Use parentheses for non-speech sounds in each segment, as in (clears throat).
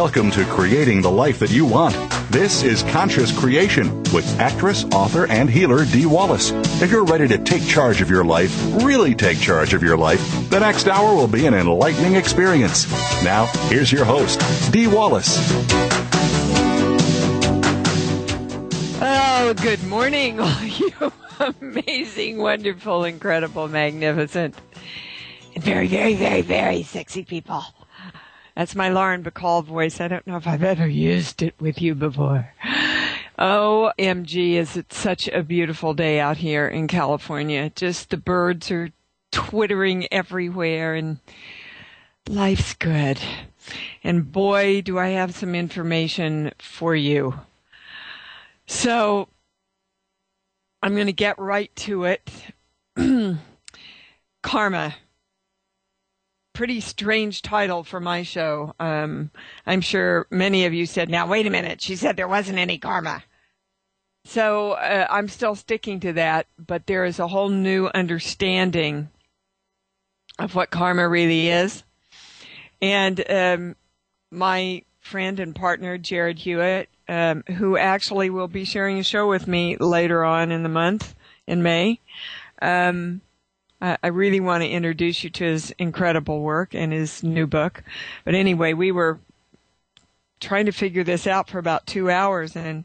Welcome to Creating the Life That You Want. This is Conscious Creation with actress, author, and healer Dee Wallace. If you're ready to take charge of your life, really take charge of your life, the next hour will be an enlightening experience. Now, here's your host, Dee Wallace. Oh, good morning, (laughs) all you amazing, wonderful, incredible, magnificent, and very, very, very, very sexy people. That's my Lauren Bacall voice. I don't know if I've ever used it with you before. OMG, is it such a beautiful day out here in California. Just the birds are twittering everywhere and life's good. And boy, do I have some information for you. So, I'm going to get right to it. (clears throat) Karma pretty strange title for my show. Um, I'm sure many of you said, now wait a minute, she said there wasn't any karma. So uh, I'm still sticking to that, but there is a whole new understanding of what karma really is. And um, my friend and partner, Jarrad Hewett, um, who actually will be sharing a show with me later on in the month in May, um, I really want to introduce you to his incredible work and his new book. But anyway, we were trying to figure this out for about two hours and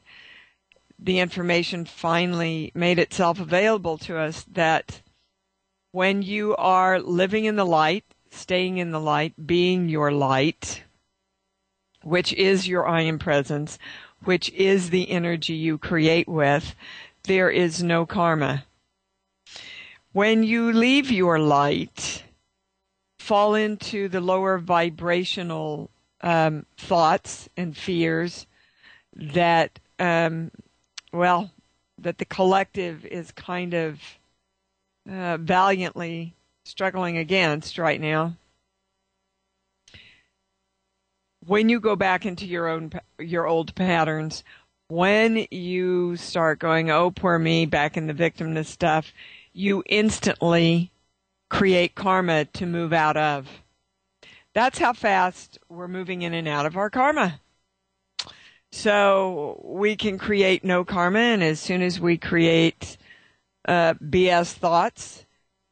the information finally made itself available to us that when you are living in the light, staying in the light, being your light, which is your I am presence, which is the energy you create with, there is no karma when you leave your light, fall into the lower vibrational um, thoughts and fears that, um, well, that the collective is kind of uh, valiantly struggling against right now. When you go back into your own your old patterns, when you start going, "Oh, poor me," back in the victimness stuff, you instantly create karma to move out of. That's how fast we're moving in and out of our karma. So we can create no karma, and as soon as we create uh, BS thoughts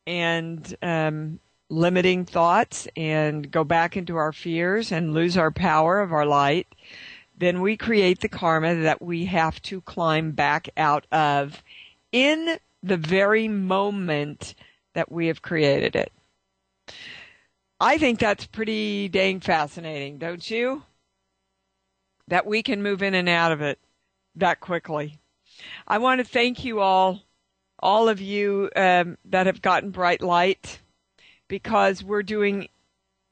and um, limiting thoughts and go back into our fears and lose our power of our light, then we create the karma that we have to climb back out of in the very moment that we have created it. I think that's pretty dang fascinating, don't you? That we can move in and out of it that quickly. I want to thank you all, all of you um, that have gotten Bright Light, because we're doing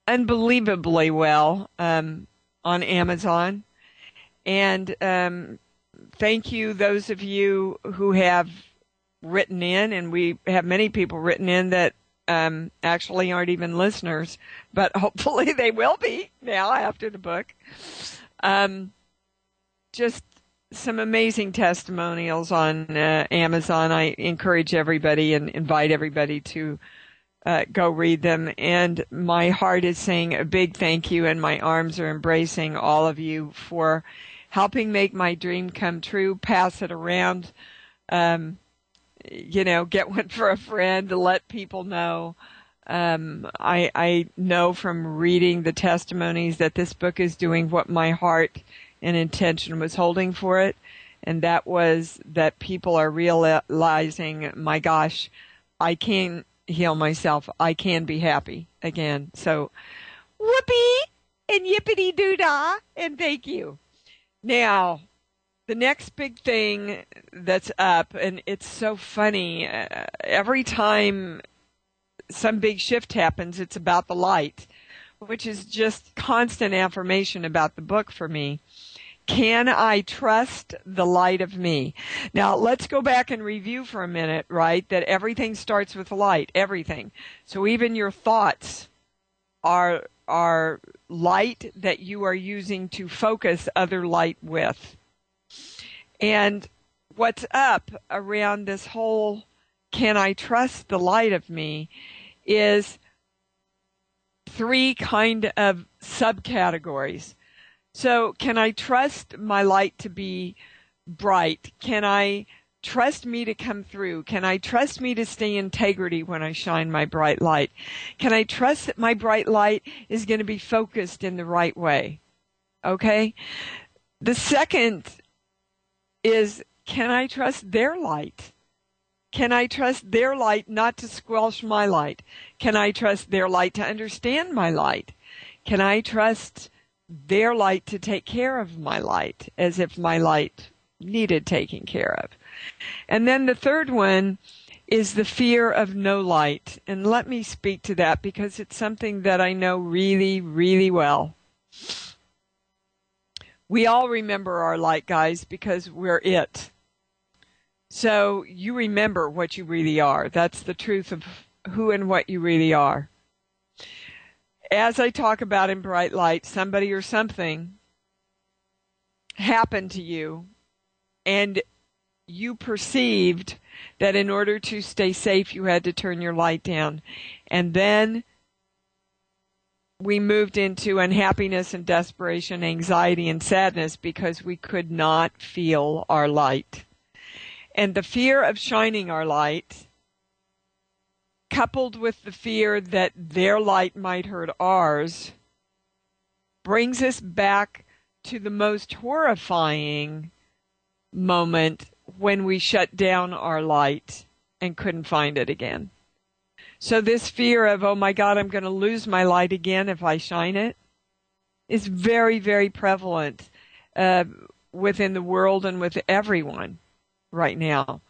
unbelievably well um, on Amazon. And um, thank you, those of you who have written in, and we have many people written in that um, actually aren't even listeners, but (laughs) hopefully they will be now after the book. Um, just some amazing testimonials on uh, Amazon. I encourage everybody and invite everybody to uh, go read them. And my heart is saying a big thank you, and my arms are embracing all of you for helping make my dream come true. Pass it around. Um, you know, get one for a friend to let people know. Um, I, I know from reading the testimonies that this book is doing what my heart and intention was holding for it. And that was that people are realizing, my gosh, I can heal myself. I can be happy again. So whoopee and yippity doo dah and thank you. Now, the next big thing that's up, and it's so funny, uh, every time some big shift happens, it's about the light, which is just constant affirmation about the book for me. Can I trust the light of me? Now let's go back and review for a minute, right? That everything starts with light, everything. So even your thoughts are, are light that you are using to focus other light with. And what's up around this whole can I trust the light of me is three kind of subcategories. So can I trust my light to be bright? Can I trust me to come through? Can I trust me to stay integrity when I shine my bright light? Can I trust that my bright light is going to be focused in the right way? Okay. The second is can I trust their light? Can I trust their light not to squelch my light? Can I trust their light to understand my light? Can I trust their light to take care of my light as if my light needed taking care of? And then the third one is the fear of no light. And let me speak to that because it's something that I know really, really well. We all remember our light, guys, because we're it. So you remember what you really are. That's the truth of who and what you really are. As I talk about in bright light, somebody or something happened to you and you perceived that in order to stay safe, you had to turn your light down. And then we moved into unhappiness and desperation, anxiety and sadness because we could not feel our light. And the fear of shining our light, coupled with the fear that their light might hurt ours, brings us back to the most horrifying moment when we shut down our light and couldn't find it again. So this fear of, oh my God, I'm going to lose my light again if I shine it is very, very prevalent uh, within the world and with everyone right now.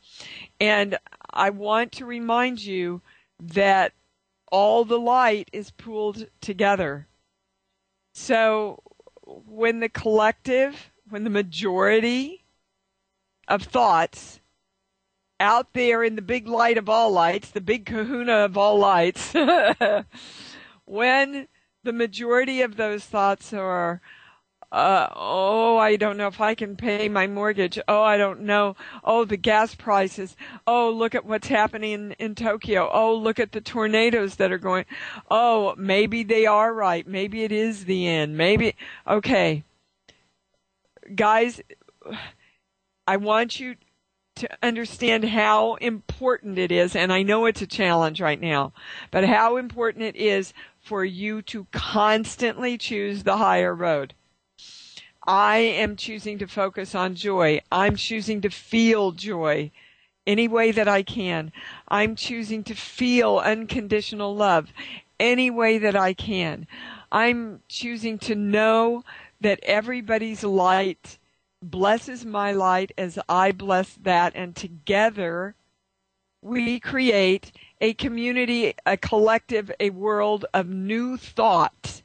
And I want to remind you that all the light is pooled together. So when the collective, when the majority of thoughts out there in the big light of all lights, the big kahuna of all lights, (laughs) when the majority of those thoughts are uh, oh, I don't know if I can pay my mortgage. Oh, I don't know. Oh, the gas prices. Oh, look at what's happening in, in Tokyo. Oh, look at the tornadoes that are going. Oh, maybe they are right. Maybe it is the end. Maybe, okay. Guys, I want you to understand how important it is, and I know it's a challenge right now, but how important it is for you to constantly choose the higher road. I am choosing to focus on joy. I'm choosing to feel joy any way that I can. I'm choosing to feel unconditional love any way that I can. I'm choosing to know that everybody's light blesses my light as I bless that. And together we create a community, a collective, a world of new thought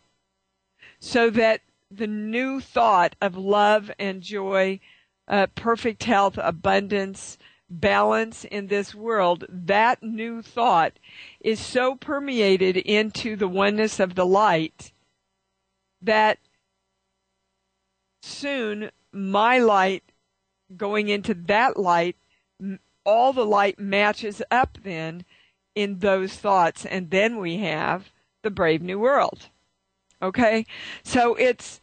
so that the new thought of love and joy, uh, perfect health, abundance, balance in this world, that new thought is so permeated into the oneness of the light that soon my light going into that light, all the light matches up then in those thoughts. And then we have the brave new world. Okay? So it's,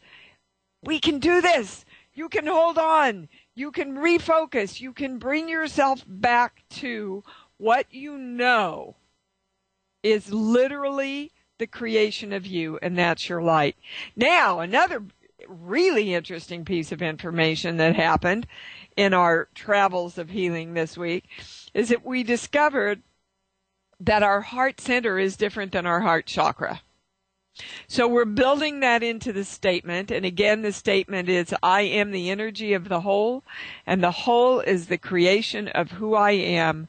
we can do this. You can hold on. You can refocus. You can bring yourself back to what you know is literally the creation of you, and that's your light. Now, another really interesting piece of information that happened in our travels of healing this week is that we discovered that our heart center is different than our heart chakra. So we're building that into the statement. And again, the statement is, I am the energy of the whole, and the whole is the creation of who I am.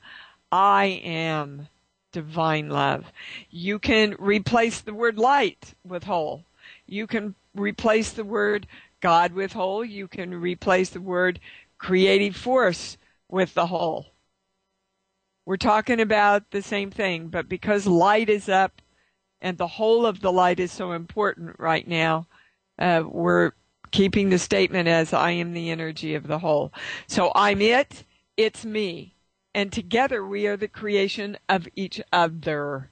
I am divine love. You can replace the word light with whole. You can replace the word God with whole. You can replace the word creative force with the whole. We're talking about the same thing, but because light is up and the whole of the light is so important right now, uh, we're keeping the statement as I am the energy of the whole. So I'm it, it's me, and together we are the creation of each other.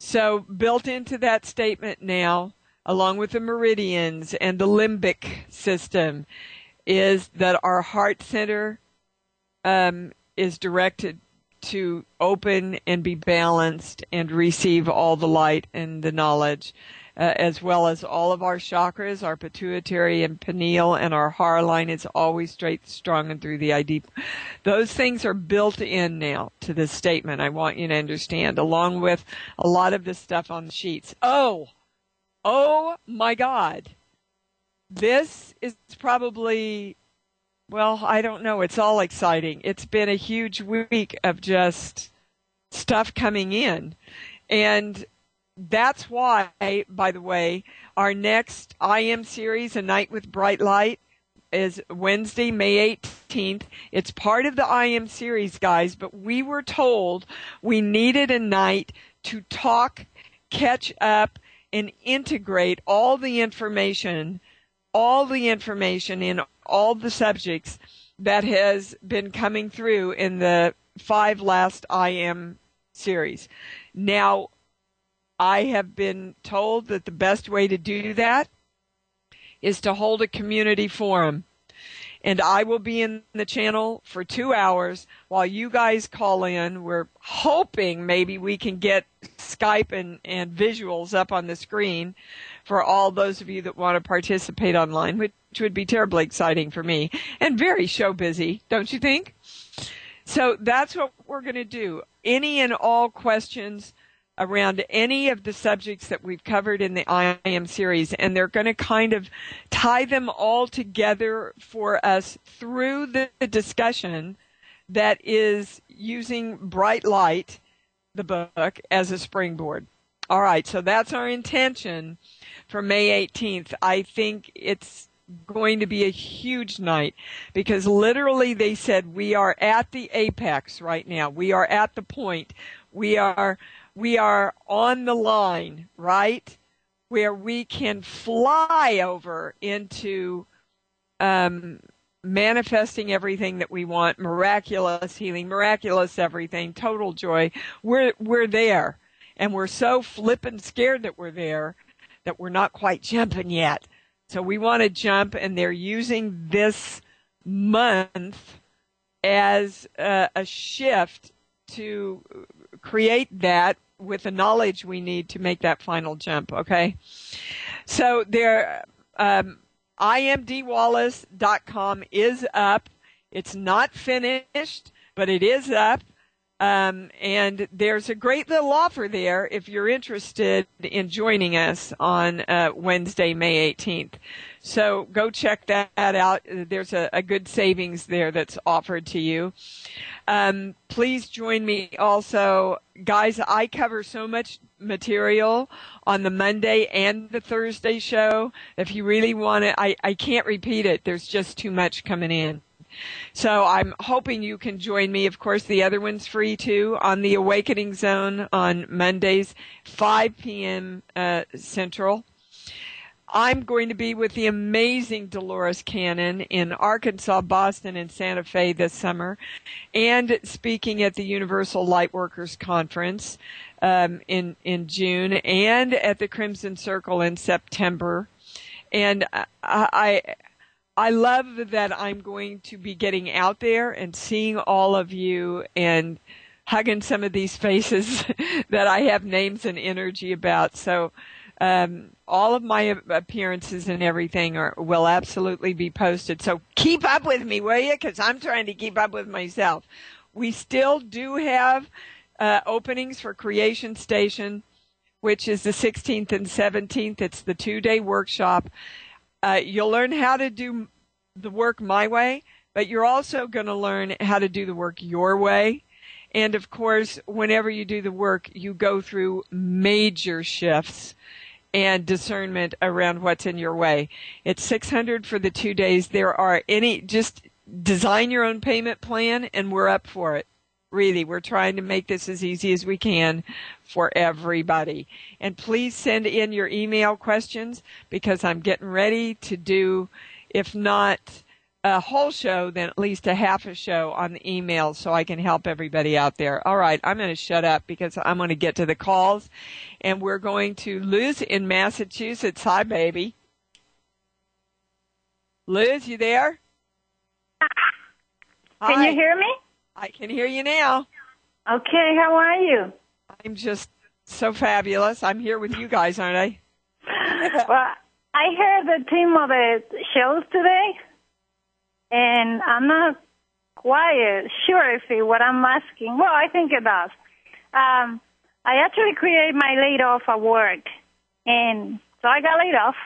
So built into that statement now, along with the meridians and the limbic system, is that our heart center um, is directed to open and be balanced and receive all the light and the knowledge, uh, as well as all of our chakras, our pituitary and pineal, and our heart line is always straight, strong, and through the ID. Those things are built in now to this statement. I want you to understand, along with a lot of the stuff on the sheets. Oh, oh my God. This is probably well, I don't know. It's all exciting. It's been a huge week of just stuff coming in. And that's why, by the way, our next I Am series, A Night with Bright Light, is Wednesday, May 18th. It's part of the I Am series, guys, but we were told we needed a night to talk, catch up, and integrate all the information, all the information in all the subjects that has been coming through in the five last I am series. Now, I have been told that the best way to do that is to hold a community forum. And I will be in the channel for two hours while you guys call in. We're hoping maybe we can get Skype and, and visuals up on the screen for all those of you that want to participate online, which would be terribly exciting for me and very show busy, don't you think? So that's what we're going to do. Any and all questions around any of the subjects that we've covered in the I am series, and they're going to kind of tie them all together for us through the discussion that is using Bright Light, the book, as a springboard. All right, so that's our intention for May 18th. I think it's going to be a huge night because literally they said we are at the apex right now. We are at the point. We are we are on the line, right? Where we can fly over into um, manifesting everything that we want, miraculous healing, miraculous everything, total joy. We're we're there. And we're so flippin' scared that we're there that we're not quite jumping yet. So we want to jump, and they're using this month as a, a shift to create that with the knowledge we need to make that final jump. Okay, so there, um, imdwallace.com is up. It's not finished, but it is up. Um, and there's a great little offer there if you're interested in joining us on uh, Wednesday, May 18th. So go check that out. There's a, a good savings there that's offered to you. Um, please join me also. Guys, I cover so much material on the Monday and the Thursday show. If you really want it, I, I can't repeat it. There's just too much coming in. So I'm hoping you can join me. Of course, the other one's free too on the Awakening Zone on Mondays, 5 p.m. Uh, Central. I'm going to be with the amazing Dolores Cannon in Arkansas, Boston, and Santa Fe this summer, and speaking at the Universal Lightworkers Conference um, in in June, and at the Crimson Circle in September. And I, I I love that I'm going to be getting out there and seeing all of you and hugging some of these faces (laughs) that I have names and energy about. So, um, all of my appearances and everything are, will absolutely be posted. So keep up with me, will you? Because I'm trying to keep up with myself. We still do have uh, openings for Creation Station which is the 16th and 17th. It's the two day workshop. Uh, you'll learn how to do the work my way, but you're also going to learn how to do the work your way. And of course, whenever you do the work, you go through major shifts and discernment around what's in your way. It's 600 for the two days. There are any, just design your own payment plan and we're up for it. Really, we're trying to make this as easy as we can for everybody. And please send in your email questions because I'm getting ready to do, if not a whole show, then at least a half a show on the email so I can help everybody out there. All right, I'm going to shut up because I'm going to get to the calls. And we're going to Liz in Massachusetts. Hi, baby. Liz, you there? Can Hi. you hear me? I can hear you now. Okay, how are you? I'm just so fabulous. I'm here with you guys, aren't I? (laughs) well, I heard the theme of the shows today, and I'm not quite sure if it, what I'm asking. Well, I think it does. Um, I actually created my laid off at work, and so I got laid off.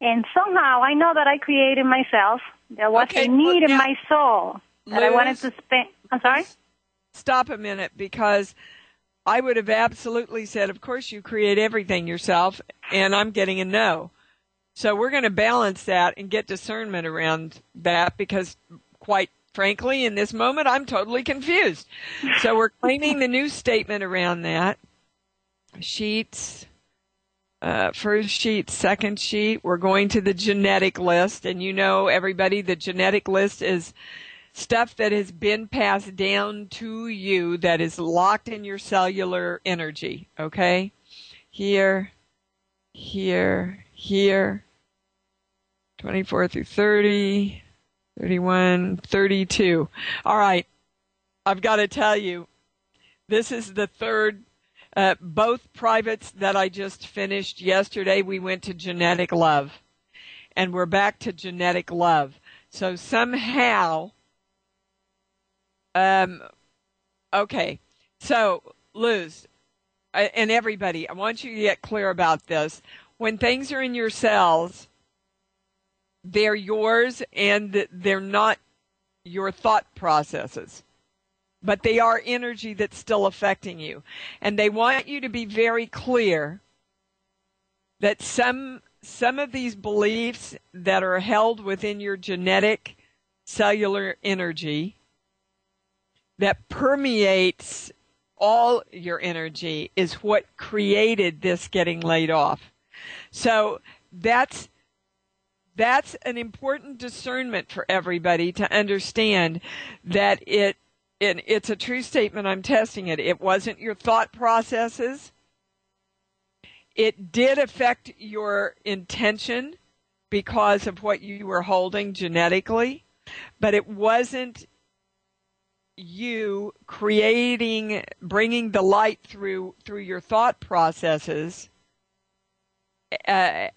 And somehow I know that I created myself. There was Okay, a need well, in my soul that I wanted to spend. I'm sorry? Stop a minute because I would have absolutely said, of course you create everything yourself, and I'm getting a no. So we're going to balance that and get discernment around that because quite frankly, in this moment, I'm totally confused. So we're claiming the new statement around that. Sheets, uh, first sheet, second sheet. We're going to the genetic list, and you know, everybody, the genetic list is stuff that has been passed down to you that is locked in your cellular energy. Okay, here, here, here. 24 through 30, 31, 32. All right. I've got to tell you, this is the third uh, both privates that I just finished yesterday, we went to genetic love. And we're back to genetic love. So somehow, um, okay. So, Luz, uh, and everybody, I want you to get clear about this. When things are in your cells, they're yours and they're not your thought processes but they are energy that's still affecting you. And they want you to be very clear that some some of these beliefs that are held within your genetic cellular energy that permeates all your energy is what created this getting laid off. So that's that's an important discernment for everybody to understand that it it's a true statement. I'm testing it. It wasn't your thought processes. It did affect your intention because of what you were holding genetically, but it wasn't you creating, bringing the light through through your thought processes. Uh,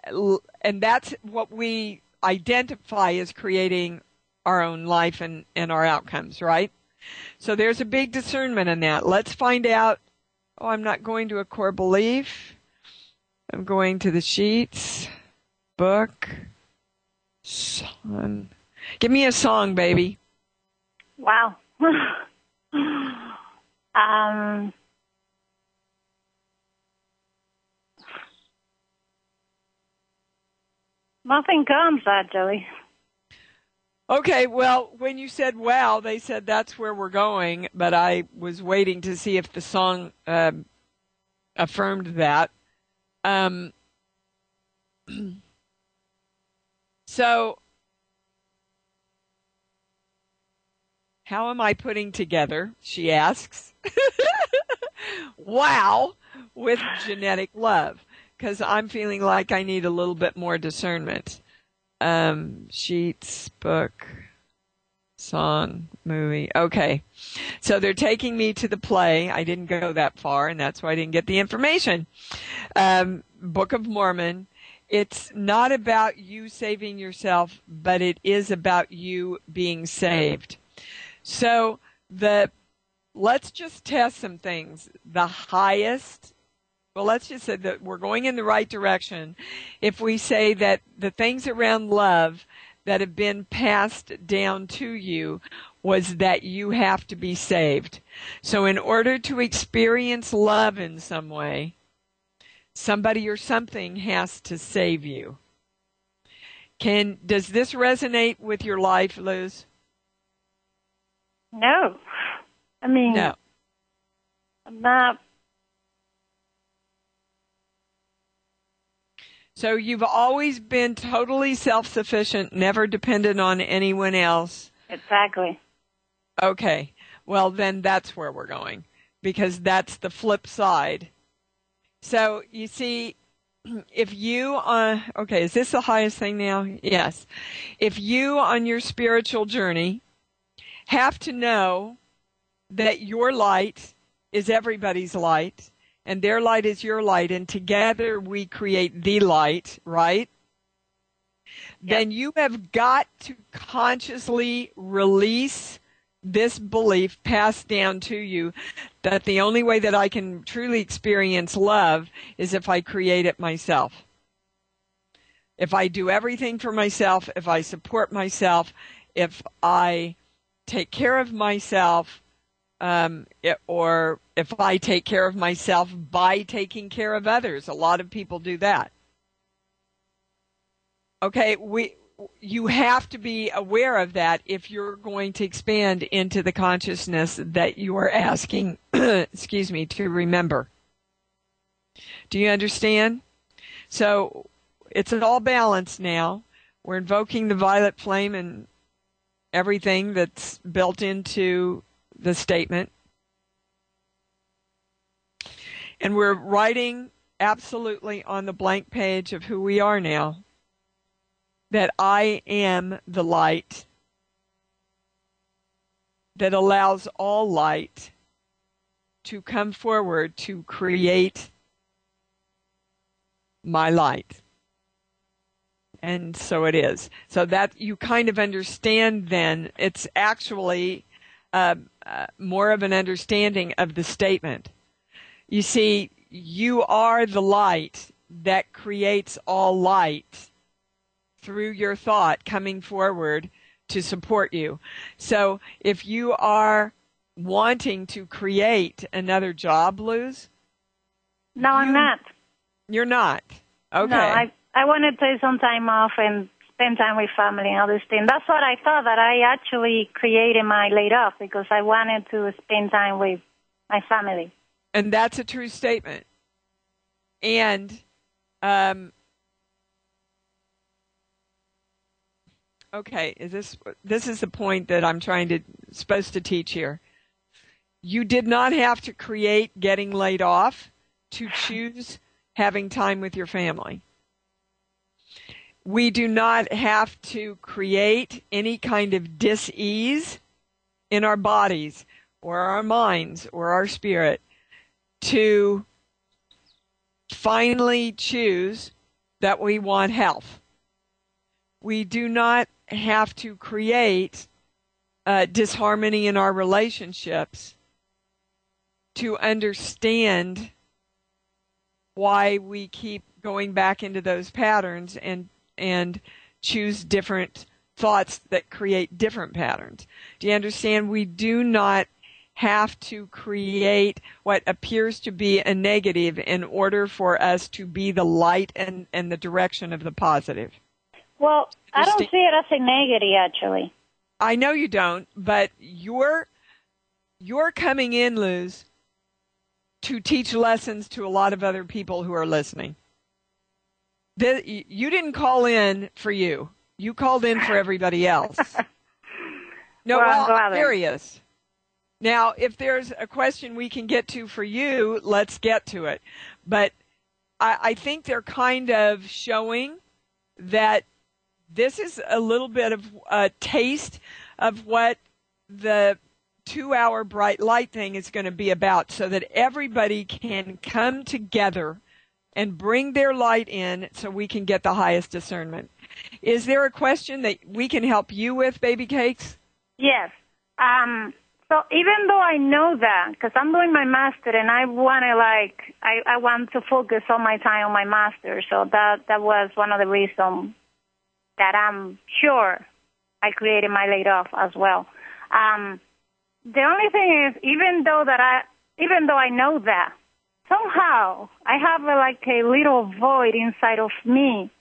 and that's what we identify as creating our own life and, and our outcomes, right? So there's a big discernment in that. Let's find out. Oh, I'm not going to a core belief. I'm going to the sheets, book, song. Give me a song, baby. Wow. (sighs) um, nothing comes actually. Okay, well, when you said wow, they said that's where we're going, but I was waiting to see if the song uh, affirmed that. Um, (clears throat) so, how am I putting together, she asks, (laughs) wow, with genetic love? Because I'm feeling like I need a little bit more discernment um, sheets, book, song, movie. Okay. So they're taking me to the play. I didn't go that far, and that's why I didn't get the information. Um, book of Mormon. It's not about you saving yourself, but it is about you being saved. So the, let's just test some things. The highest well, let's just say that we're going in the right direction if we say that the things around love that have been passed down to you was that you have to be saved. So in order to experience love in some way, somebody or something has to save you. Can does this resonate with your life, Liz? No. I mean, no. I'm not. So you've always been totally self-sufficient, never dependent on anyone else. Exactly. Okay. Well, then that's where we're going because that's the flip side. So you see, (clears throat) if you uh okay, is this the highest thing now? Yes. If you on your spiritual journey have to know that your light is everybody's light and their light is your light and together we create the light, right? Yep. Then you have got to consciously release this belief passed down to you that the only way that I can truly experience love is if I create it myself. If I do everything for myself, if I support myself, if I take care of myself, um, it, or if I take care of myself by taking care of others. A lot of people do that. Okay, we you have to be aware of that if you're going to expand into the consciousness that you are asking, (clears throat) excuse me, to remember. Do you understand? So it's all balanced now. We're invoking the violet flame and everything that's built into the statement. And we're writing absolutely on the blank page of who we are now that I am the light that allows all light to come forward to create my light. And so it is. So that you kind of understand then, it's actually uh, uh, more of an understanding of the statement. You see, you are the light that creates all light through your thought coming forward to support you. So if you are wanting to create another job, Luz? No, I'm not. You're not. Okay. No, I I want to take some time off and spend time with family and other things. That's what I thought that I actually created my laid off because I wanted to spend time with my family. And that's a true statement. And um, Okay, is this this is the point that I'm trying to supposed to teach here. You did not have to create getting laid off to (laughs) choose having time with your family. We do not have to create any kind of dis-ease in our bodies or our minds or our spirit to finally choose that we want health. We do not have to create uh, disharmony in our relationships to understand why we keep going back into those patterns and and choose different thoughts that create different patterns. Do you understand? We do not have to create what appears to be a negative in order for us to be the light and, and the direction of the positive. Well, I don't see it as a negative, actually. I know you don't, but you're you're coming in, Luz, to teach lessons to a lot of other people who are listening. You didn't call in for you. You called in for everybody else. (laughs) No, well, well I'm serious. Now, if there's a question we can get to for you, let's get to it. But I, I think they're kind of showing that this is a little bit of a taste of what the two hour bright light thing is going to be about so that everybody can come together and bring their light in so we can get the highest discernment. Is there a question that we can help you with, Baby Cakes? Yes. Um, So even though I know that, because I'm doing my master and I want to like, I, I want to focus all my time on my master. So that, that was one of the reasons that I'm sure I created my laid off as well. Um, the only thing is, even though that I, even though I know that, somehow I have a, like a little void inside of me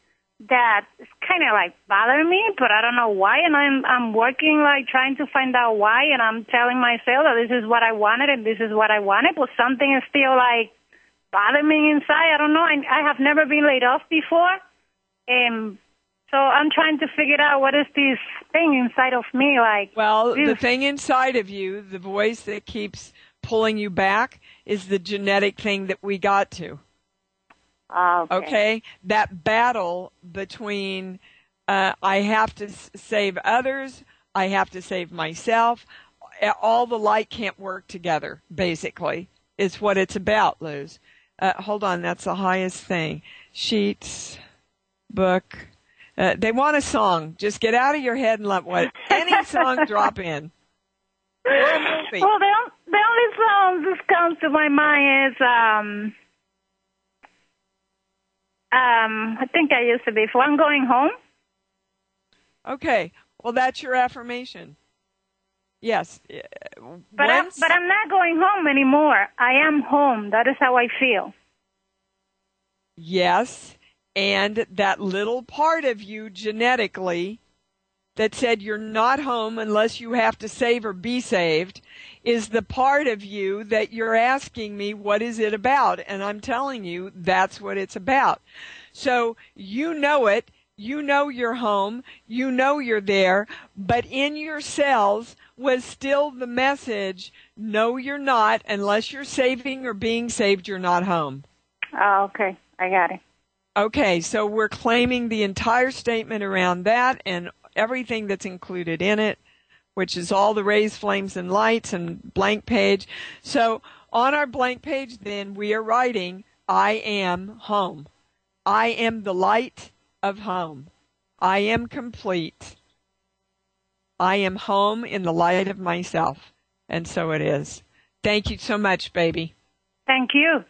that is kind of like bothering me, but I don't know why. And I'm I'm working like trying to find out why, and I'm telling myself that this is what I wanted and this is what I wanted, but something is still like bothering me inside. I don't know. I, I have never been laid off before, and so I'm trying to figure out what is this thing inside of me like. Well, this- the thing inside of you, the voice that keeps pulling you back, is the genetic thing that we got to. Ah, okay. Okay, that battle between uh, I have to save others, I have to save myself. All the light can't work together. Basically, is what it's about, Luz. Uh, hold on, that's the highest thing. Sheets, book. Uh, they want a song. Just get out of your head and let what any song drop in. Or a movie. Well, the, on- the only song that comes to my mind is um um I think I used to be for I'm going home. Okay. Well, that's your affirmation. Yes. Uh, But I'm, but I'm not going home anymore. I am home. That is how I feel. Yes. And that little part of you genetically that said you're not home unless you have to save or be saved is the part of you that you're asking me, what is it about? And I'm telling you, that's what it's about. So you know it. You know you're home. You know you're there. But in your cells was still the message, no, you're not. Unless you're saving or being saved, you're not home. Oh, okay. I got it. Okay, so we're claiming the entire statement around that and everything that's included in it, which is all the raised flames and lights and blank page. So on our blank page, then we are writing, I am home. I am the light of home. I am complete. I am home in the light of myself. And so it is. Thank you so much, baby. Thank you.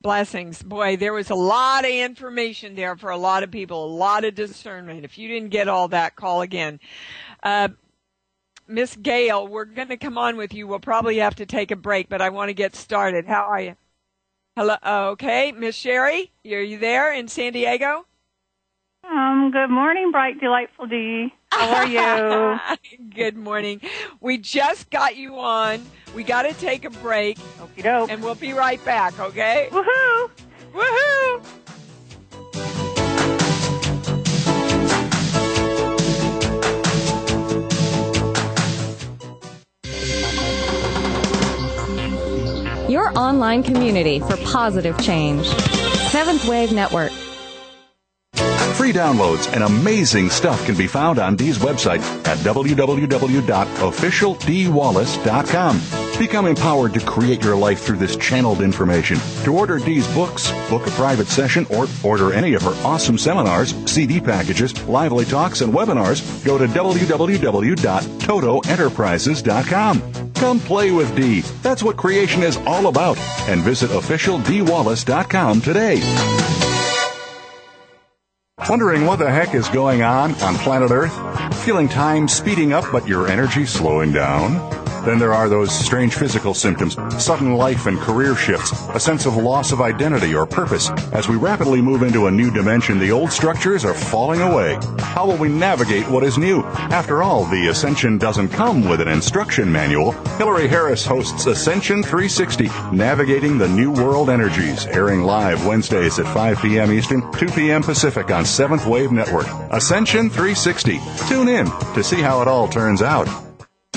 Blessings. Boy, there was a lot of information there for a lot of people, a lot of discernment. If you didn't get all that, call again. Uh, Miss Gail, we're going to come on with you. We'll probably have to take a break, but I want to get started. How are you? Hello. Okay. Miss Sherry, are you there in San Diego? Um, good morning, bright, delightful Dee. How are you? (laughs) Good morning. We just got you on. We got to take a break, Okie doke. and we'll be right back, okay? Woohoo! Woohoo! Your online community for positive change. Seventh Wave Network. Free downloads and amazing stuff can be found on Dee's website at www.officialdeewallace.com. Become empowered to create your life through this channeled information. To order Dee's books, book a private session, or order any of her awesome seminars, CD packages, lively talks, and webinars, go to www.totoenterprises.com. Come play with Dee. That's what creation is all about. And visit officialdeewallace.com today. Wondering what the heck is going on on planet Earth? Feeling time speeding up but your energy slowing down? Then there are those strange physical symptoms, sudden life and career shifts, a sense of loss of identity or purpose. As we rapidly move into a new dimension, the old structures are falling away. How will we navigate what is new? After all, the Ascension doesn't come with an instruction manual. Hillary Harris hosts Ascension 360, Navigating the New World Energies, airing live Wednesdays at 5 p.m. Eastern, 2 p.m. Pacific on 7th Wave Network. Ascension 360. Tune in to see how it all turns out.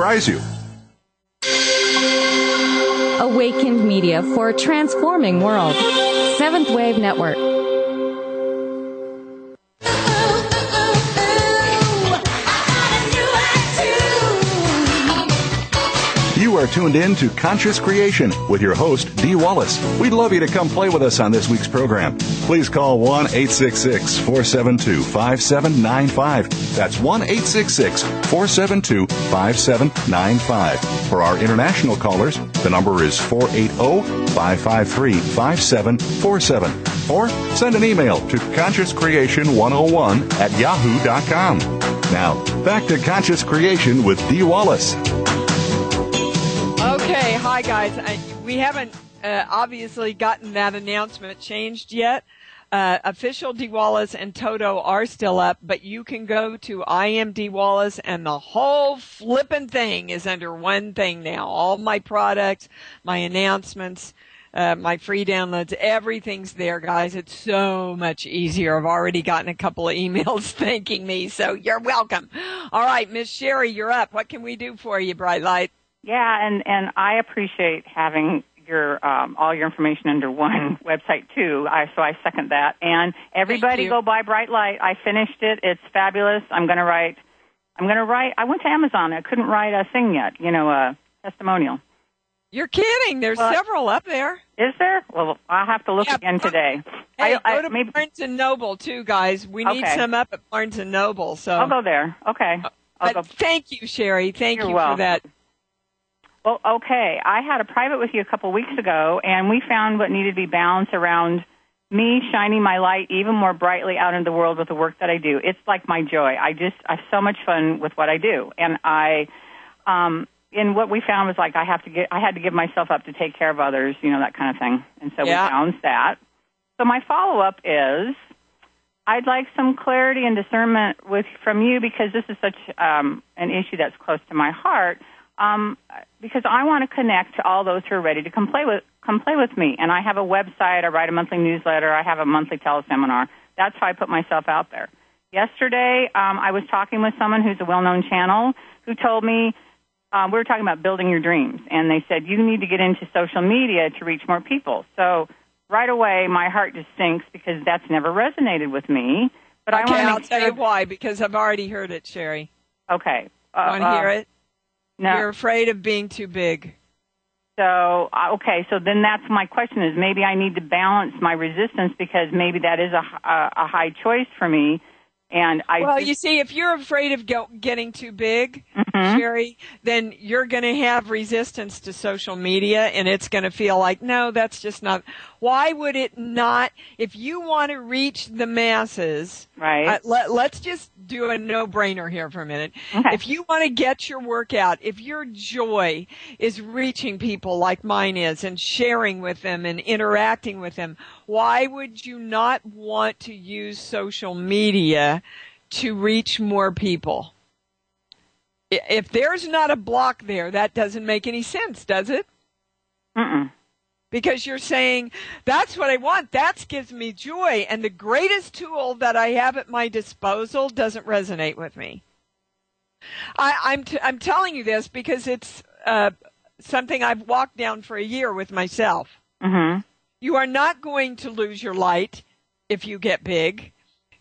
surprise you. Awakened Media for a transforming world. Seventh Wave Network. Are tuned in to Conscious Creation with your host, Dee Wallace. We'd love you to come play with us on this week's program. Please call 1 866 472 5795. That's 1 866 472 5795. For our international callers, the number is 480 553 5747. Or send an email to consciouscreation101 at yahoo.com. Now, back to Conscious Creation with Dee Wallace. Hi guys. I, we haven't uh, obviously gotten that announcement changed yet. Uh, official Dee Wallace and Toto are still up, but you can go to I am Dee Wallace and the whole flippin' thing is under one thing now. All my products, my announcements, uh, my free downloads, everything's there, guys. It's so much easier. I've already gotten a couple of emails (laughs) thanking me, so you're welcome. All right, Miss Sherry, you're up. What can we do for you, Bright Light? Yeah, and and I appreciate having your um, all your information under one website too. I so I second that. And everybody go buy Bright Light. I finished it. It's fabulous. I'm going to write. I'm going to write. I went to Amazon. I couldn't write a thing yet. You know, a testimonial. You're kidding. There's Well, several up there. Is there? Well, I'll have to look Yeah, again today. Hey, I, I, go to maybe Barnes and Noble too, guys. We need Okay. some up at Barnes and Noble. So I'll go there. Okay. Uh, go. thank you, Sherry. Thank You're you welcome. for that. Well, okay. I had a private with you a couple weeks ago, and we found what needed to be balanced around me shining my light even more brightly out into the world with the work that I do. It's like my joy. I just I have so much fun with what I do, and I, um, and what we found was like I have to get I had to give myself up to take care of others, you know that kind of thing, and so Yeah. we found that. So my follow up is. I'd like some clarity and discernment with from you because this is such um, an issue that's close to my heart. Um, because I want to connect to all those who are ready to come play with come play with me. And I have a website. I write a monthly newsletter. I have a monthly teleseminar. That's how I put myself out there. Yesterday, um, I was talking with someone who's a well-known channel who told me um, we were talking about building your dreams, and they said you need to get into social media to reach more people. So right away, my heart just sinks because that's never resonated with me. But I okay, want to I'll make tell sure. you why. Because I've already heard it, Sherry. Okay. Uh, Want to uh, hear it? No. You're afraid of being too big. So, uh, okay, so then that's my question is maybe I need to balance my resistance because maybe that is a high choice for me. And I Well, just- you see, if you're afraid of go- getting too big, Mhm. Sherry, then you're going to have resistance to social media and it's going to feel like, no, that's just not. Why would it not? If you want to reach the masses, right. uh, let, let's just do a no-brainer here for a minute. Okay. If you want to get your work out, if your joy is reaching people like mine is and sharing with them and interacting with them, why would you not want to use social media to reach more people? If there's not a block there, that doesn't make any sense, does it? Mm-mm. because you're saying that's what I want. That gives me joy. And the greatest tool that I have at my disposal doesn't resonate with me. I, I'm, t- I'm telling you this because it's uh, something I've walked down for a year with myself. Mm-hmm. You are not going to lose your light if you get big.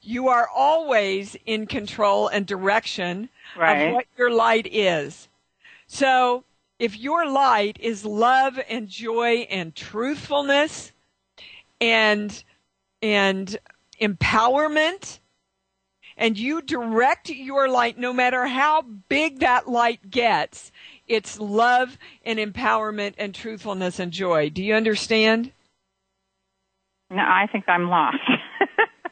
You are always in control and direction Right. of what your light is. So if your light is love and joy and truthfulness and and empowerment and you direct your light no matter how big that light gets it's love and empowerment and truthfulness and joy do you understand No, I think I'm lost.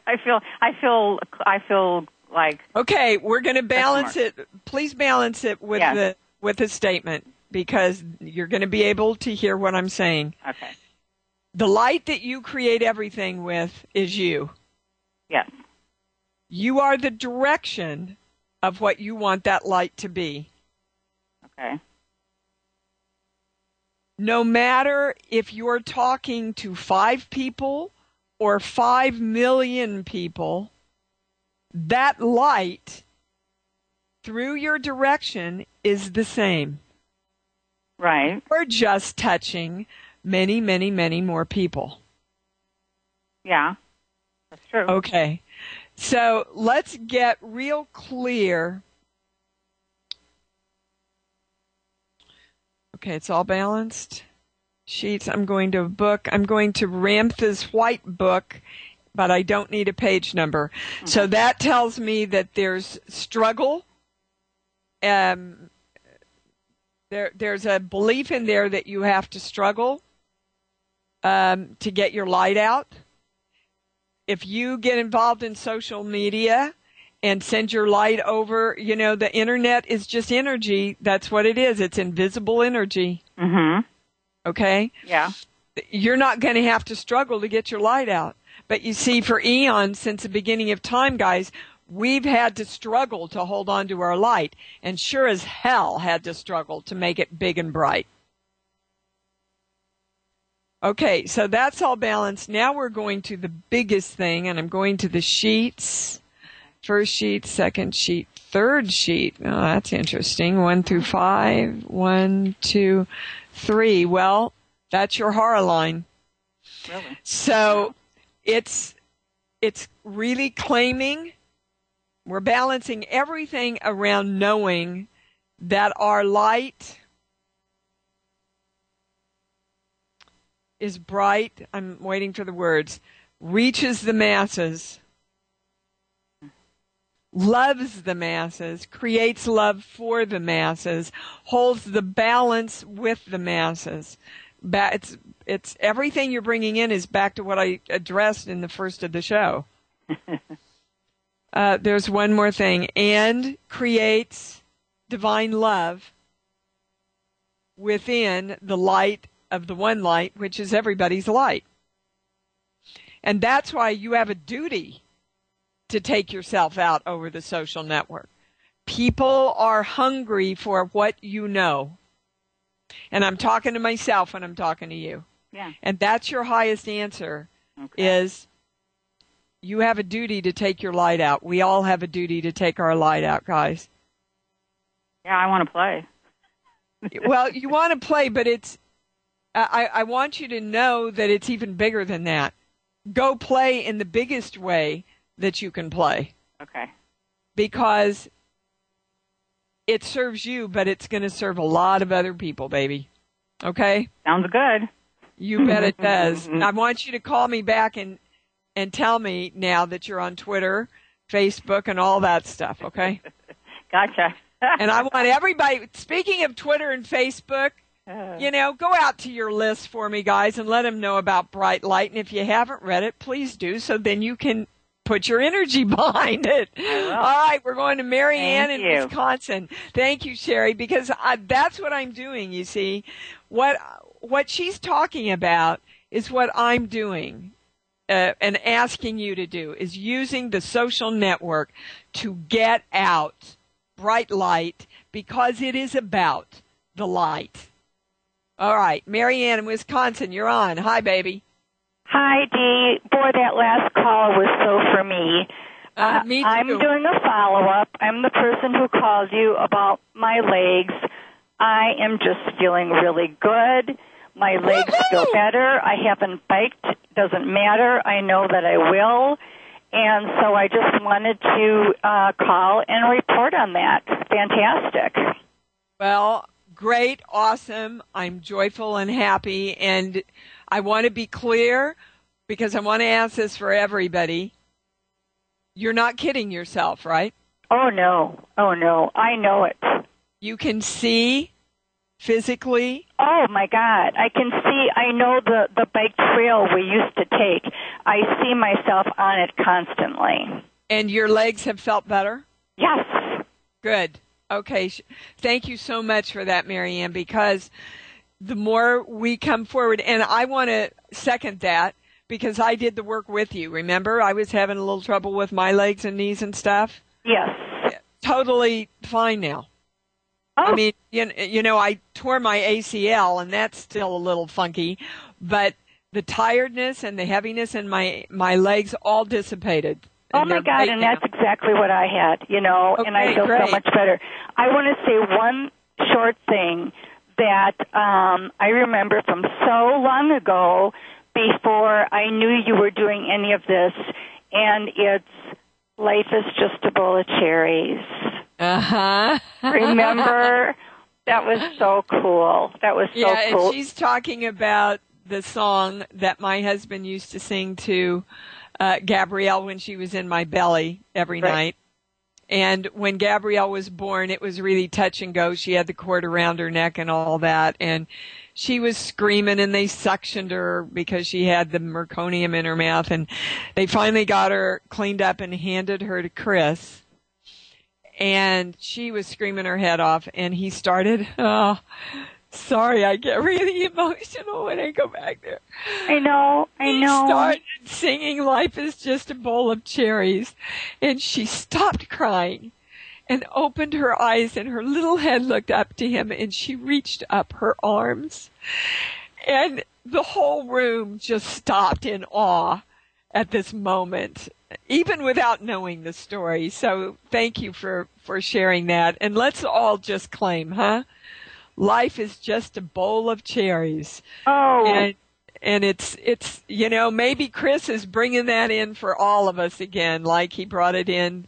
I feel, I feel, I feel like okay we're going to balance it please balance it with Yes. the with a statement because you're going to be able to hear what i'm saying okay. the light that you create everything with is you Yes. you are the direction of what you want that light to be Okay. no matter if you're talking to five people or five million people, that light through your direction is the same. Right. We're just touching many, many, many more people. Yeah. That's true. Okay. So let's get real clear. Okay, it's all balanced. Sheets. I'm going to book. I'm going to Ramtha's white book, but I don't need a page number. So that tells me that there's struggle. Um, there, there's a belief in there that you have to struggle um, to get your light out if you get involved in social media and send your light over, you know, the internet is just energy. That's what it is. It's invisible energy. Mhm. Okay? Yeah. You're not going to have to struggle to get your light out. But you see, for eons, since the beginning of time, guys, we've had to struggle to hold on to our light and sure as hell had to struggle to make it big and bright. Okay, so that's all balanced. Now we're going to the biggest thing, and I'm going to the sheets. First sheet, second sheet, third sheet. Oh, that's interesting. One through five. One, two, three. Well, that's your horror line. Really. So it's it's really claiming we're balancing everything around knowing that our light is bright. I'm waiting for the words. Reaches the masses. Loves the masses, creates love for the masses, holds the balance with the masses. Ba- it's it's everything you're bringing in is back to what I addressed in the first of the show. (laughs) uh, there's one more thing, and creates divine love within the light of the one light, which is everybody's light. And that's why you have a duty to take yourself out over the social network. People are hungry for what you know. And I'm talking to myself when I'm talking to you. Yeah. And that's your highest answer Okay. is you have a duty to take your light out. We all have a duty to take our light out, guys. yeah, I want to play. (laughs) well, you want to play, but it's, I, I want you to know that it's even bigger than that. Go play in the biggest way that you can play Okay. because it serves you, but it's going to serve a lot of other people, baby. Okay? Sounds good. You bet it does. (laughs) I want you to call me back and, and tell me now that you're on Twitter, Facebook, and all that stuff, okay? (laughs) Gotcha. (laughs) and I want everybody, speaking of Twitter and Facebook, uh. you know, go out to your list for me, guys, and let them know about Bright Light. And if you haven't read it, please do so then you can put your energy (laughs) behind it. All right, we're going to Marianne in you. Wisconsin. Thank you, Sherry, because I, that's what I'm doing, you see. What, what she's talking about is what I'm doing. Uh, and asking you to do is using the social network to get out bright light because it is about the light. All right, Marianne in Wisconsin, you're on. Hi, baby. Hi, Dee. Boy, that last call was so for me. Uh, me too. I'm doing a follow up. I'm the person who called you about my legs. I am just feeling really good. My legs feel better. I haven't biked. Doesn't matter. I know that I will. And so I just wanted to uh, call and report on that. Fantastic. Well, great, awesome. I'm joyful and happy. And I want to be clear because I want to ask this for everybody. You're not kidding yourself, right? Oh, no. Oh, no. I know it. You can see physically. Oh my God! I can see. I know the the bike trail we used to take. I see myself on it constantly. And your legs have felt better? Yes. Good. Okay. Thank you so much for that, Marianne, because the more we come forward, and I want to second that because I did the work with you. Remember, I was having a little trouble with my legs and knees and stuff. Yes. Totally fine now. Oh. I mean, you, you know, I tore my ACL and that's still a little funky, but the tiredness and the heaviness in my, my legs all dissipated. Oh my God! great And now. that's exactly what I had. You know, and I feel great. so much better. I want to say one short thing. That um, I remember from so long ago before I knew you were doing any of this, and it's life is just a bowl of cherries. Uh huh. Remember? That was so cool. That was so yeah, cool. and she's talking about the song that my husband used to sing to uh, Gabrielle when she was in my belly every Right. night. And when Gabrielle was born, it was really touch and go. She had the cord around her neck and all that. And she was screaming and they suctioned her because she had the meconium in her mouth. And they finally got her cleaned up and handed her to Chris. And she was screaming her head off. And he started, (laughs) oh, sorry, I get really (laughs) emotional when I go back there. I know, I He know. started singing Life is Just a Bowl of Cherries. And she stopped crying and opened her eyes and her little head looked up to him and she reached up her arms. And the whole room just stopped in awe at this moment, even without knowing the story. So thank you for, for sharing that. And let's all just claim, huh? Life is just a bowl of cherries oh, and and it's it's you know maybe Chris is bringing that in for all of us again, like he brought it in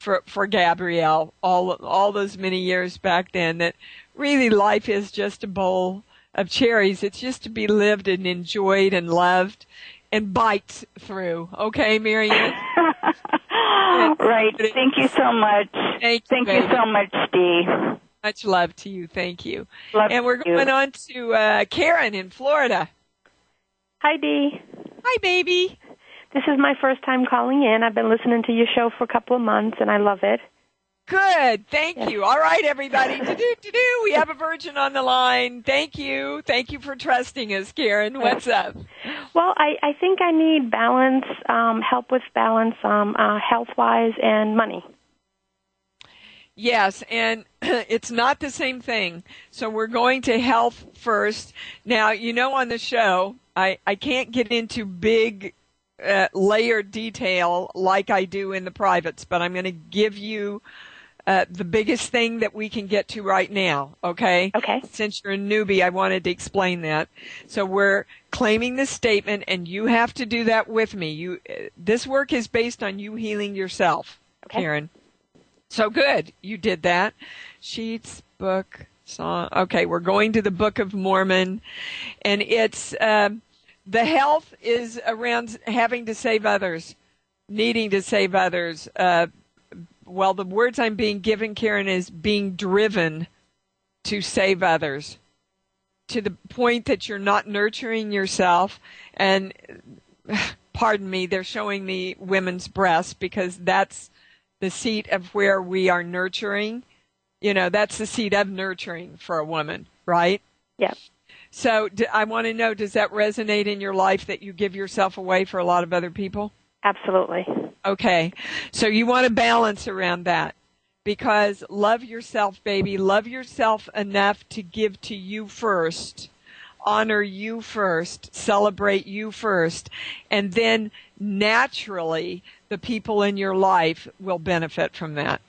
for for Gabrielle all all those many years back then. That really life is just a bowl of cherries. It's just to be lived and enjoyed and loved and bite through. Okay, Marianne. (laughs) right. Thank you so much. Thank you, Thank you so much, Dee. Much love to you. Thank you. Love and we're you. going on to uh, Karen in Florida. Hi, Dee. Hi, baby. This is my first time calling in. I've been listening to your show for a couple of months, and I love it. Good. Thank you. All right, everybody. To do, to do. We have a virgin on the line. Thank you. Thank you for trusting us, Karen. What's up? Well, I, I think I need balance, um, help with balance, um, uh, health wise, and money. Yes, and (clears throat) it's not the same thing. So we're going to health first. Now, you know, on the show, I, I can't get into big uh, layered detail like I do in the privates, but I'm going to give you uh, the biggest thing that we can get to right now. Okay. Okay. Since you're a newbie, I wanted to explain that. So we're claiming this statement, and you have to do that with me. You, uh, this work is based on you healing yourself, Okay. Karen. So good, you did that. Sheets, book, song. Okay, we're going to the Book of Mormon, and it's um, the health is around having to save others, needing to save others. Uh, well, the words I'm being given, Karen, is being driven to save others to the point that you're not nurturing yourself. And (sighs) pardon me, they're showing me women's breasts because that's the seat of where we are nurturing. You know, that's the seat of nurturing for a woman, right? Yeah. So I want to know, does that resonate in your life that you give yourself away for a lot of other people? Absolutely. Okay. So you want to balance around that because love yourself, baby. Love yourself enough to give to you first. Honor you first. Celebrate you first. And then naturally the people in your life will benefit from that.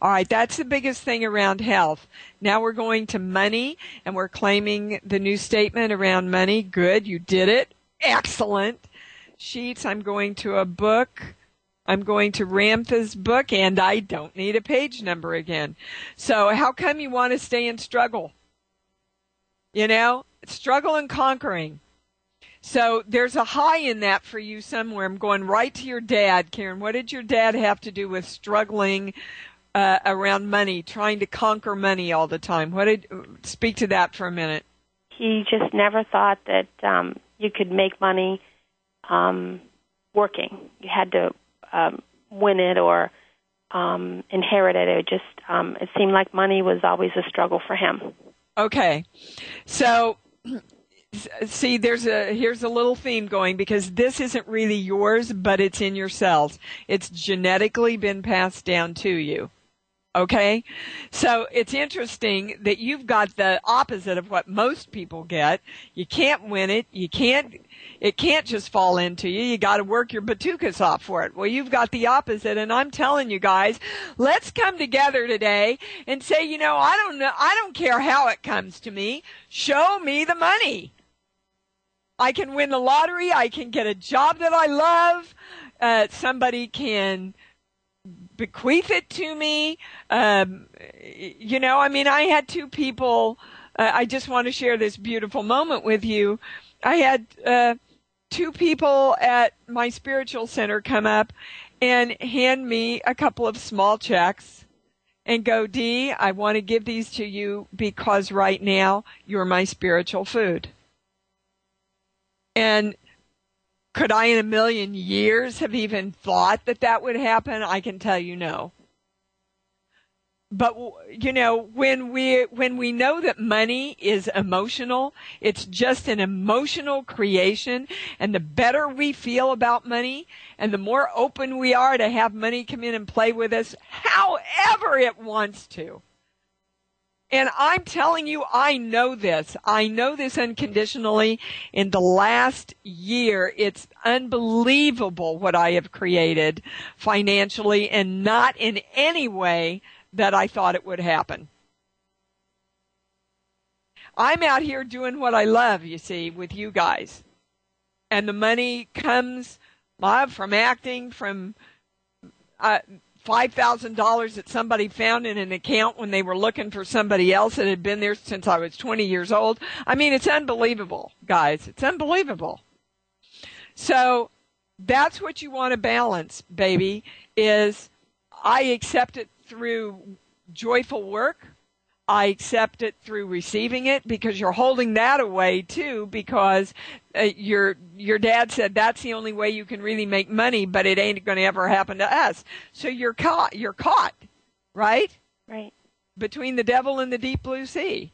All right, that's the biggest thing around health. Now we're going to money and we're claiming the new statement around money. Good, you did it. Excellent. Sheets, I'm going to a book. I'm going to Ramtha's book and I don't need a page number again. So how come you want to stay in struggle? You know, struggle and conquering. So there's a high in that for you somewhere. I'm going right to your dad, Karen. What did your dad have to do with struggling uh, around money, trying to conquer money all the time? What did speak to that for a minute? He just never thought that um, you could make money um, working. You had to um, win it or um, inherit it. It just um, it seemed like money was always a struggle for him. Okay. So see there's a here's a little theme going because this isn't really yours but it's in your cells. It's genetically been passed down to you. Okay? So it's interesting that you've got the opposite of what most people get. You can't win it. You can't, it can't just fall into you. You gotta work your batukas off for it. Well, you've got the opposite and I'm telling you guys, let's come together today and say, you know, I don't know, I don't care how it comes to me. Show me the money. I can win the lottery. I can get a job that I love. Uh, somebody can, bequeath it to me. Um, you know, I mean, I had two people. Uh, I just want to share this beautiful moment with you. I had uh, two people at my spiritual center come up and hand me a couple of small checks and go, Dee, I want to give these to you because right now you're my spiritual food. And could I in a million years have even thought that that would happen? I can tell you no. But you know, when we when we know that money is emotional, it's just an emotional creation and the better we feel about money and the more open we are to have money come in and play with us however it wants to and I'm telling you, I know this. I know this unconditionally. In the last year, it's unbelievable what I have created financially and not in any way that I thought it would happen. I'm out here doing what I love, you see, with you guys. And the money comes from acting, from uh, $5,000 that somebody found in an account when they were looking for somebody else that had been there since I was 20 years old. I mean, it's unbelievable, guys. It's unbelievable. So that's what you want to balance, baby, is I accept it through joyful work I accept it through receiving it because you're holding that away too because uh, your your dad said that's the only way you can really make money but it ain't going to ever happen to us. So you're caught you're caught, right? Right. Between the devil and the deep blue sea.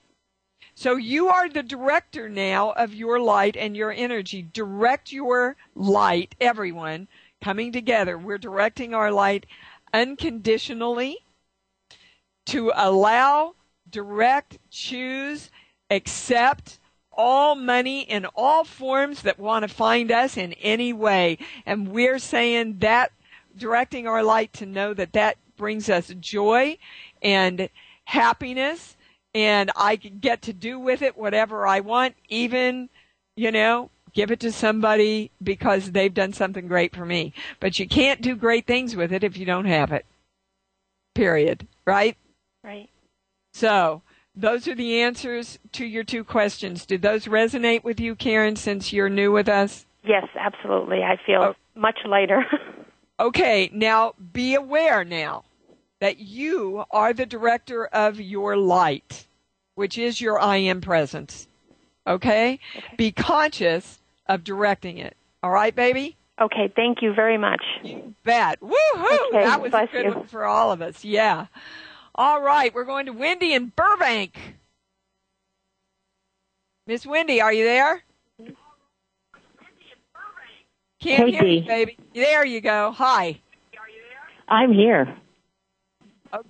So you are the director now of your light and your energy. Direct your light, everyone coming together. We're directing our light unconditionally to allow direct, choose, accept all money in all forms that want to find us in any way. And we're saying that directing our light to know that that brings us joy and happiness and I can get to do with it whatever I want, even, you know, give it to somebody because they've done something great for me. But you can't do great things with it if you don't have it. Period. Right? Right. So, those are the answers to your two questions. Did those resonate with you, Karen, since you're new with us? Yes, absolutely. I feel oh. much lighter. (laughs) okay, now be aware now that you are the director of your light, which is your I am presence. Okay? okay? Be conscious of directing it. All right, baby? Okay, thank you very much. You bet. Woohoo! Okay, that was a good you. one for all of us. Yeah. All right, we're going to Wendy in Burbank. Miss Wendy, are you there? Can't hey, hear you, baby. There you go. Hi. I'm here. Oh.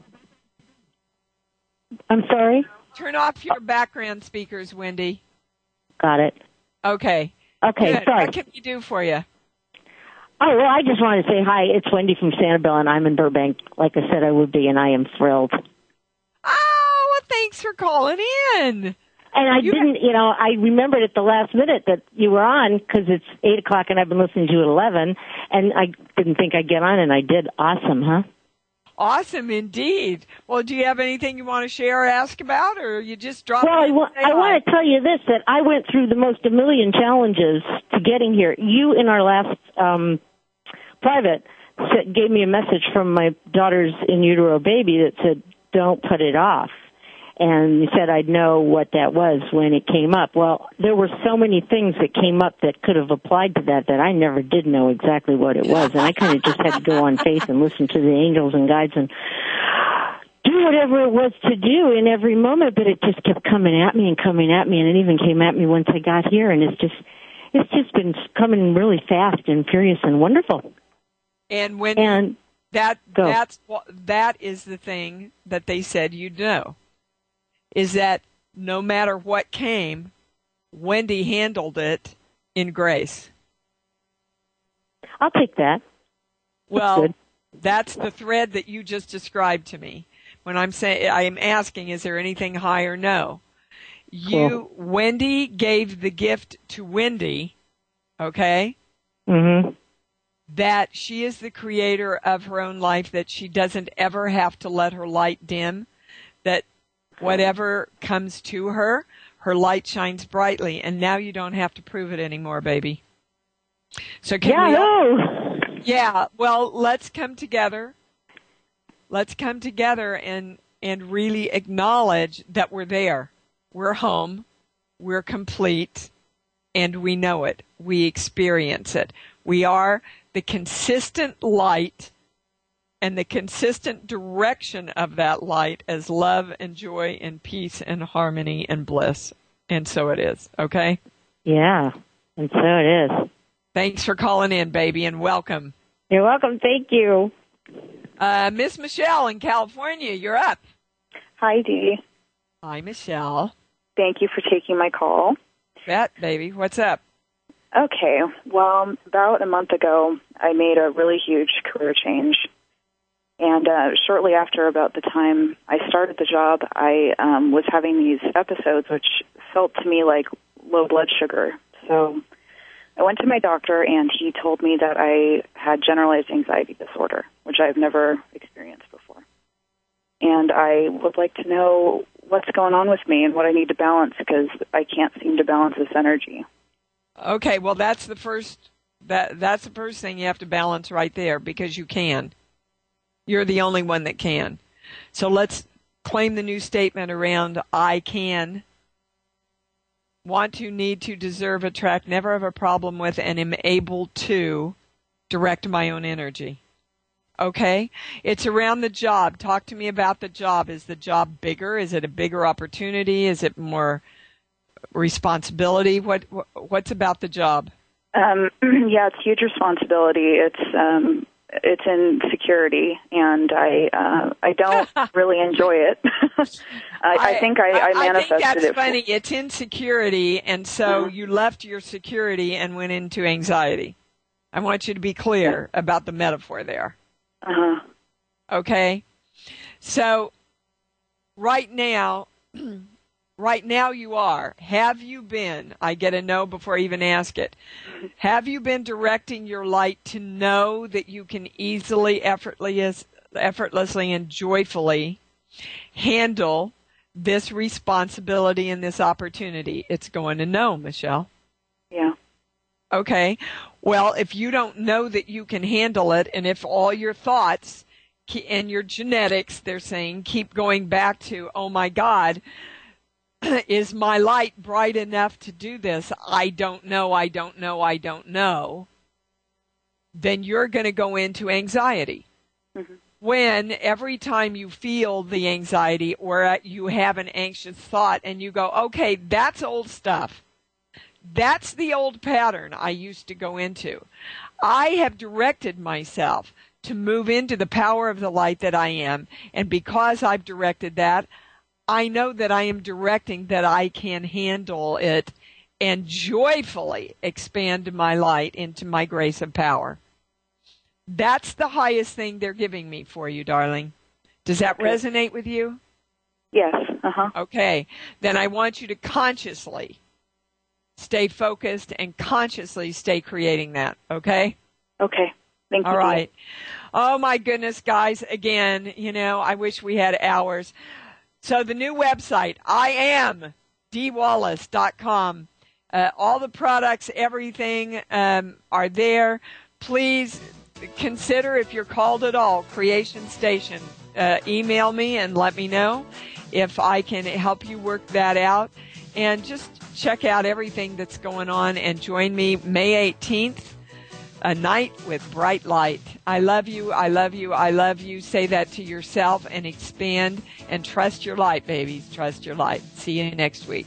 I'm sorry? Turn off your background speakers, Wendy. Got it. Okay. Okay, Good. sorry. What can we do for you? Oh, well, I just wanted to say hi. It's Wendy from Sanibel, and I'm in Burbank, like I said I would be, and I am thrilled. Oh, well, thanks for calling in. And I you didn't, you know, I remembered at the last minute that you were on because it's 8 o'clock and I've been listening to you at 11, and I didn't think I'd get on, and I did. Awesome, huh? Awesome indeed. Well, do you have anything you want to share or ask about, or you just drop? Well, I, wa- I want to tell you this: that I went through the most a million challenges to getting here. You in our last um, private gave me a message from my daughter's in utero baby that said, "Don't put it off." And he said I'd know what that was when it came up. Well, there were so many things that came up that could have applied to that that I never did know exactly what it was, and I kind of just had to go on faith and listen to the angels and guides and do whatever it was to do in every moment. But it just kept coming at me and coming at me, and it even came at me once I got here, and it's just it's just been coming really fast and furious and wonderful. And when and That Go. that's what that is the thing that they said you'd know. Is that no matter what came, Wendy handled it in grace. I'll take that. Well, good. that's the thread that you just described to me. When I'm saying I am asking, is there anything higher? No. You, Wendy, gave the gift to Wendy. Okay. Mm-hmm. That she is the creator of her own life, that she doesn't ever have to let her light dim, that whatever comes to her, her light shines brightly, and now you don't have to prove it anymore, baby. So can we all- Yahoo! yeah, well, let's come together. Let's come together and and really acknowledge that we're there. We're home. We're complete and we know it. We experience it. We are the consistent light and the consistent direction of that light as love and joy and peace and harmony and bliss. And so it is. Okay? Yeah, and so it is. Thanks for calling in, baby, and welcome. You're welcome. Thank you. Uh, Miss Michelle in California, you're up. Hi, Dee. Hi, Michelle. Thank you for taking my call. Bet, baby. What's up? Okay, well, about a month ago, I made a really huge career change. And uh, shortly after about the time I started the job, I um, was having these episodes which felt to me like low blood sugar. So I went to my doctor, and he told me that I had generalized anxiety disorder, which I've never experienced before. And I would like to know what's going on with me and what I need to balance because I can't seem to balance this energy. Okay, well that's the first that that's the first thing you have to balance right there because you can. You're the only one that can. So let's claim the new statement around I can want to, need to, deserve, attract, never have a problem with, and am able to direct my own energy. Okay? It's around the job. Talk to me about the job. Is the job bigger? Is it a bigger opportunity? Is it more responsibility? What what's about the job? Um, (clears throat) yeah, it's huge responsibility. It's um, it's in security, and I uh, I don't (laughs) really enjoy it. (laughs) I, I, think I, I, manifested I think that's it. funny. It's insecurity, and so you left your security and went into anxiety. I want you to be clear about the metaphor there. Uh-huh. Okay? So, right now, (clears throat) right now you are. Have you been, I get a no before I even ask it, have you been directing your light to know that you can easily, effortlessly, effortlessly and joyfully handle this responsibility and this opportunity? It's going to no, Michelle. Yeah. Okay. Well, if you don't know that you can handle it, and if all your thoughts and your genetics, they're saying, keep going back to, oh my God, (clears throat) is my light bright enough to do this? I don't know, I don't know, I don't know. Then you're going to go into anxiety. Mm-hmm. When every time you feel the anxiety or you have an anxious thought and you go, okay, that's old stuff. That's the old pattern I used to go into. I have directed myself to move into the power of the light that I am. And because I've directed that, I know that I am directing that I can handle it and joyfully expand my light into my grace and power. That's the highest thing they're giving me for you, darling. Does that resonate with you? Yes. Uh huh. Okay. Then I want you to consciously stay focused and consciously stay creating that. Okay? Okay. Thank you. All right. Oh my goodness, guys. Again, you know, I wish we had hours. So the new website, I am deewallace.com. Uh, all the products, everything um, are there. Please consider if you're called at all, Creation Station. Uh, email me and let me know if I can help you work that out. And just check out everything that's going on and join me May 18th a night with bright light. I love you. I love you. I love you. Say that to yourself and expand and trust your light, babies. Trust your light. See you next week.